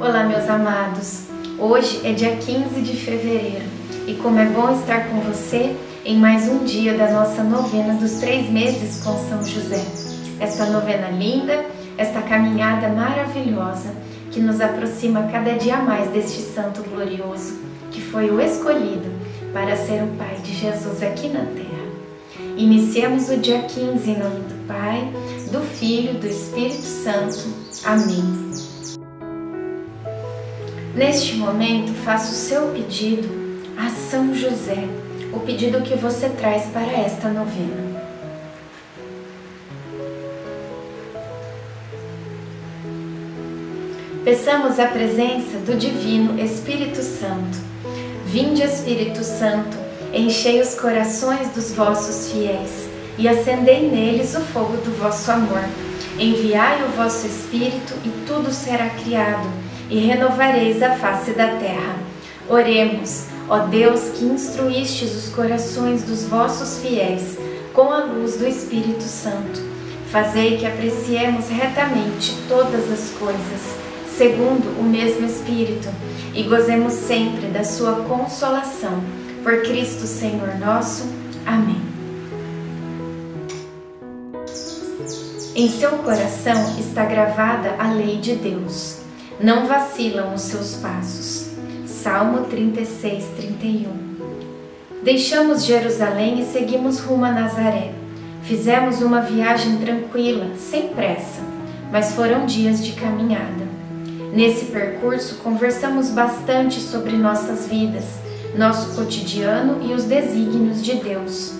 Olá, meus amados. Hoje é dia 15 de fevereiro e como é bom estar com você em mais um dia da nossa novena dos três meses com São José. Esta novena linda, esta caminhada maravilhosa que nos aproxima cada dia mais deste santo glorioso que foi o escolhido para ser o Pai de Jesus aqui na terra. Iniciemos o dia 15 em nome do Pai, do Filho do Espírito Santo. Amém. Neste momento, faça o seu pedido a São José, o pedido que você traz para esta novena. Peçamos a presença do Divino Espírito Santo. Vinde, Espírito Santo, enchei os corações dos vossos fiéis e acendei neles o fogo do vosso amor. Enviai o vosso Espírito e tudo será criado e renovareis a face da terra. Oremos, ó Deus que instruístes os corações dos vossos fiéis com a luz do Espírito Santo. Fazei que apreciemos retamente todas as coisas, segundo o mesmo Espírito, e gozemos sempre da sua consolação. Por Cristo Senhor nosso. Amém. Em seu coração está gravada a lei de Deus não vacilam os seus passos. Salmo 36, 31. Deixamos Jerusalém e seguimos rumo a Nazaré. Fizemos uma viagem tranquila, sem pressa, mas foram dias de caminhada. Nesse percurso, conversamos bastante sobre nossas vidas, nosso cotidiano e os desígnios de Deus.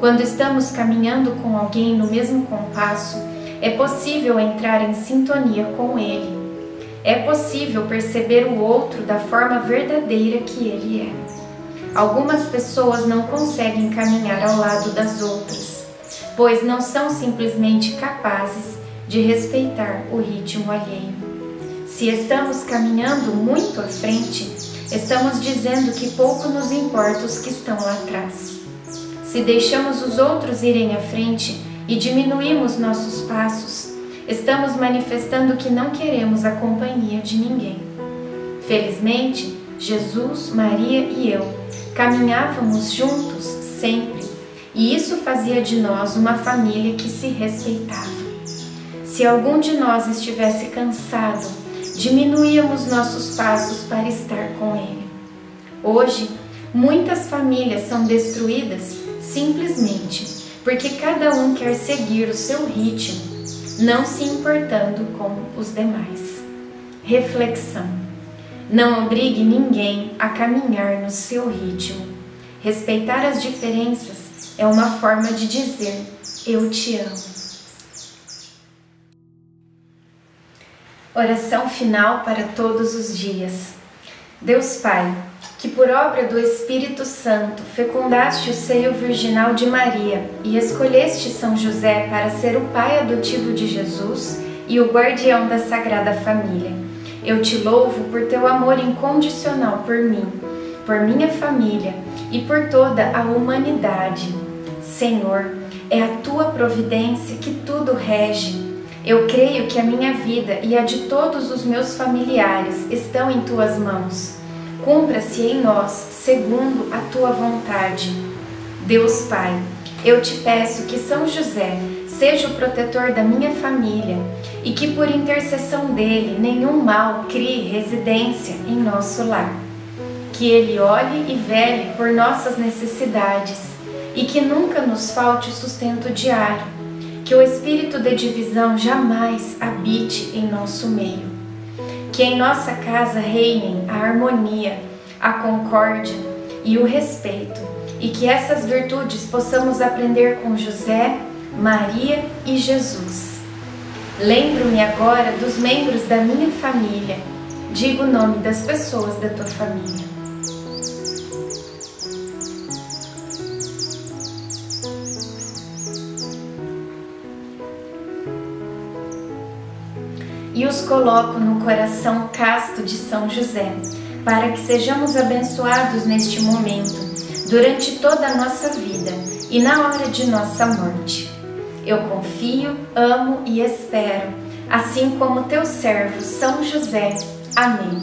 Quando estamos caminhando com alguém no mesmo compasso, é possível entrar em sintonia com Ele é possível perceber o outro da forma verdadeira que ele é. Algumas pessoas não conseguem caminhar ao lado das outras, pois não são simplesmente capazes de respeitar o ritmo alheio. Se estamos caminhando muito à frente, estamos dizendo que pouco nos importa os que estão lá atrás. Se deixamos os outros irem à frente e diminuímos nossos passos, estamos manifestando que não queremos a companhia de ninguém. Felizmente, Jesus, Maria e eu caminhávamos juntos sempre, e isso fazia de nós uma família que se respeitava. Se algum de nós estivesse cansado, diminuíamos nossos passos para estar com ele. Hoje, muitas famílias são destruídas simplesmente porque cada um quer seguir o seu ritmo não se importando com os demais. Reflexão: não obrigue ninguém a caminhar no seu ritmo. Respeitar as diferenças é uma forma de dizer eu te amo. Oração final para todos os dias. Deus Pai, que por obra do Espírito Santo fecundaste o seio virginal de Maria e escolheste São José para ser o pai adotivo de Jesus e o guardião da Sagrada Família. Eu te louvo por teu amor incondicional por mim, por minha família e por toda a humanidade. Senhor, é a tua providência que tudo rege. Eu creio que a minha vida e a de todos os meus familiares estão em tuas mãos cumpra-se em nós segundo a tua vontade. Deus Pai, eu te peço que São José seja o protetor da minha família e que por intercessão dele nenhum mal crie residência em nosso lar. Que ele olhe e vele por nossas necessidades e que nunca nos falte sustento diário. Que o espírito de divisão jamais habite em nosso meio que em nossa casa reinem a harmonia, a concórdia e o respeito, e que essas virtudes possamos aprender com José, Maria e Jesus. Lembro-me agora dos membros da minha família. Diga o nome das pessoas da tua família. E os coloco no coração casto de São José, para que sejamos abençoados neste momento, durante toda a nossa vida e na hora de nossa morte. Eu confio, amo e espero, assim como teu servo São José. Amém.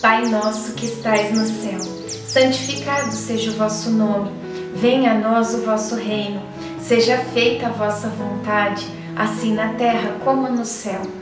Pai nosso que estais no céu, santificado seja o vosso nome. Venha a nós o vosso reino. Seja feita a vossa vontade, assim na terra como no céu.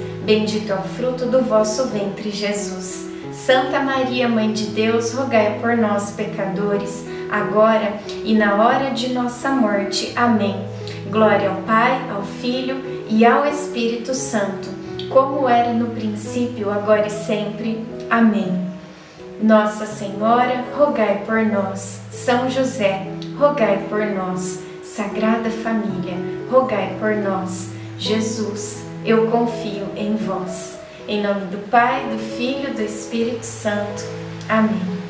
bendito é o fruto do vosso ventre, Jesus. Santa Maria, Mãe de Deus, rogai por nós, pecadores, agora e na hora de nossa morte. Amém. Glória ao Pai, ao Filho e ao Espírito Santo, como era no princípio, agora e sempre. Amém. Nossa Senhora, rogai por nós. São José, rogai por nós. Sagrada Família, rogai por nós. Jesus, eu confio em vós. Em nome do Pai, do Filho e do Espírito Santo. Amém.